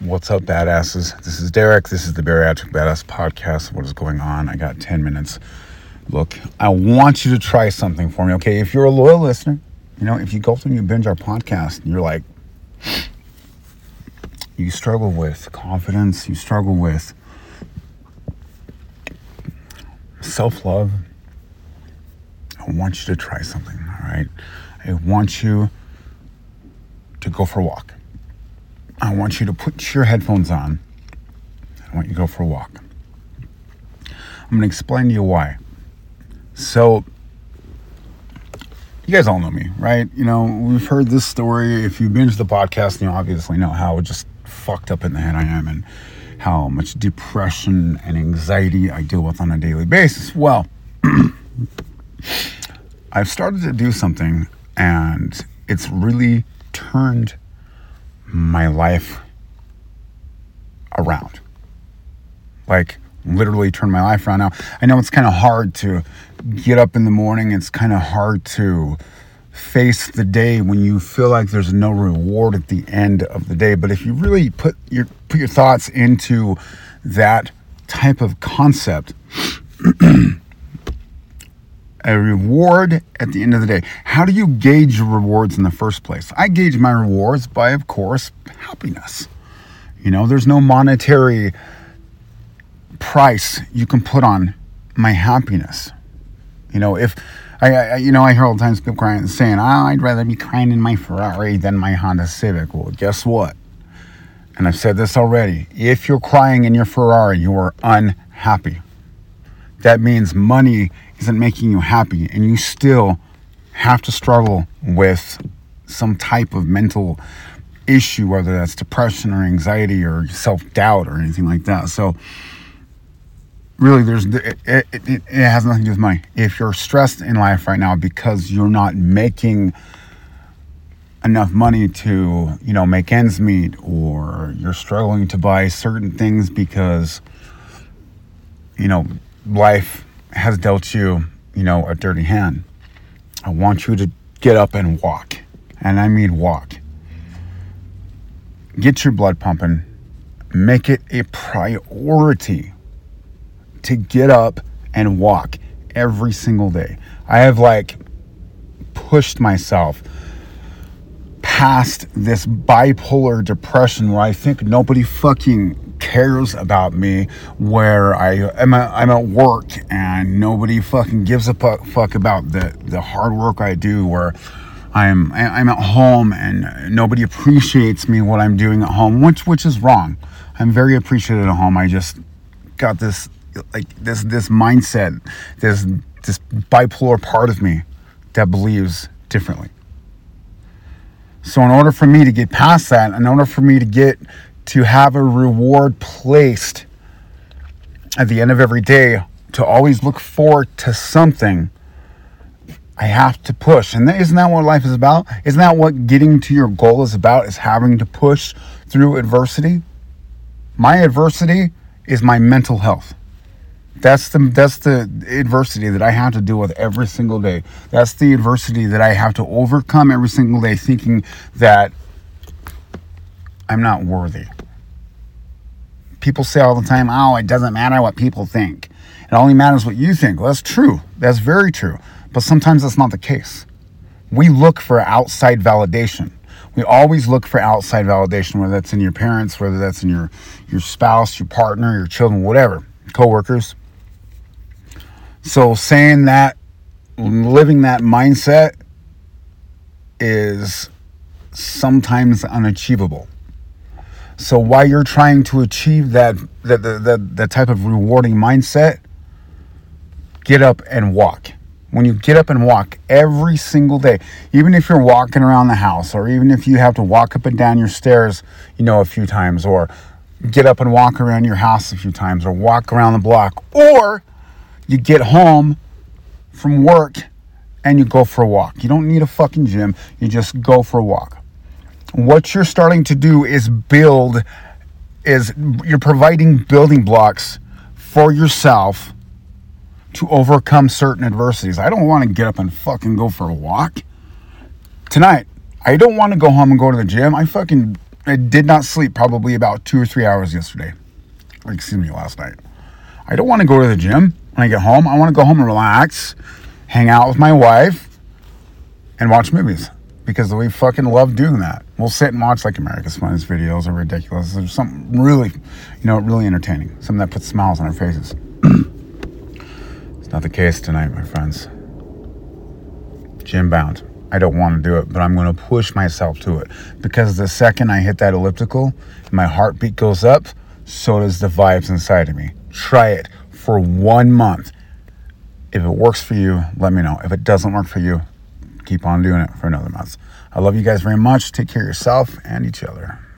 What's up, badasses? This is Derek. This is the Bariatric Badass Podcast. What is going on? I got 10 minutes. Look, I want you to try something for me, okay? If you're a loyal listener, you know, if you go through and you binge our podcast and you're like, you struggle with confidence, you struggle with self love, I want you to try something, all right? I want you to go for a walk. I want you to put your headphones on. I want you to go for a walk. I'm going to explain to you why. So, you guys all know me, right? You know, we've heard this story. If you binge the podcast, you obviously know how just fucked up in the head I am and how much depression and anxiety I deal with on a daily basis. Well, I've started to do something and it's really turned my life around. Like, literally turn my life around. Now, I know it's kind of hard to get up in the morning, it's kind of hard to face the day when you feel like there's no reward at the end of the day. But if you really put your put your thoughts into that type of concept, a reward at the end of the day. How do you gauge rewards in the first place? I gauge my rewards by, of course, happiness. You know, there's no monetary price you can put on my happiness. You know, if I, I you know, I hear all the times people crying and saying, "Oh, I'd rather be crying in my Ferrari than my Honda Civic." Well, guess what? And I've said this already. If you're crying in your Ferrari, you are unhappy. That means money isn't making you happy and you still have to struggle with some type of mental issue, whether that's depression or anxiety or self doubt or anything like that. So, really, there's it, it, it, has nothing to do with money. If you're stressed in life right now because you're not making enough money to, you know, make ends meet, or you're struggling to buy certain things because, you know, life has dealt you, you know, a dirty hand. I want you to get up and walk. And I mean walk. Get your blood pumping. Make it a priority to get up and walk every single day. I have like pushed myself past this bipolar depression where I think nobody fucking cares about me where I am at, I'm at work and nobody fucking gives a fuck about the, the hard work I do where I'm I'm at home and nobody appreciates me what I'm doing at home which which is wrong. I'm very appreciated at home. I just got this like this this mindset this this bipolar part of me that believes differently. So in order for me to get past that, in order for me to get to have a reward placed at the end of every day, to always look forward to something, I have to push. And isn't that what life is about? Isn't that what getting to your goal is about? Is having to push through adversity? My adversity is my mental health. That's the that's the adversity that I have to deal with every single day. That's the adversity that I have to overcome every single day thinking that I'm not worthy. People say all the time, oh, it doesn't matter what people think. It only matters what you think. Well, that's true. That's very true. But sometimes that's not the case. We look for outside validation. We always look for outside validation, whether that's in your parents, whether that's in your, your spouse, your partner, your children, whatever, coworkers. So saying that, living that mindset is sometimes unachievable. So while you're trying to achieve that that the, the, the type of rewarding mindset, get up and walk. When you get up and walk every single day, even if you're walking around the house, or even if you have to walk up and down your stairs, you know, a few times, or get up and walk around your house a few times, or walk around the block, or you get home from work and you go for a walk. You don't need a fucking gym, you just go for a walk what you're starting to do is build is you're providing building blocks for yourself to overcome certain adversities. I don't want to get up and fucking go for a walk tonight. I don't want to go home and go to the gym. I fucking I did not sleep probably about two or three hours yesterday. Or excuse me, last night. I don't want to go to the gym when I get home. I want to go home and relax, hang out with my wife, and watch movies because we fucking love doing that. We'll sit and watch like America's Funniest videos or ridiculous. There's something really, you know, really entertaining. Something that puts smiles on our faces. it's not the case tonight, my friends. Gym bound. I don't want to do it, but I'm going to push myself to it because the second I hit that elliptical, my heartbeat goes up, so does the vibes inside of me. Try it for one month. If it works for you, let me know. If it doesn't work for you, keep on doing it for another month. I love you guys very much. Take care of yourself and each other.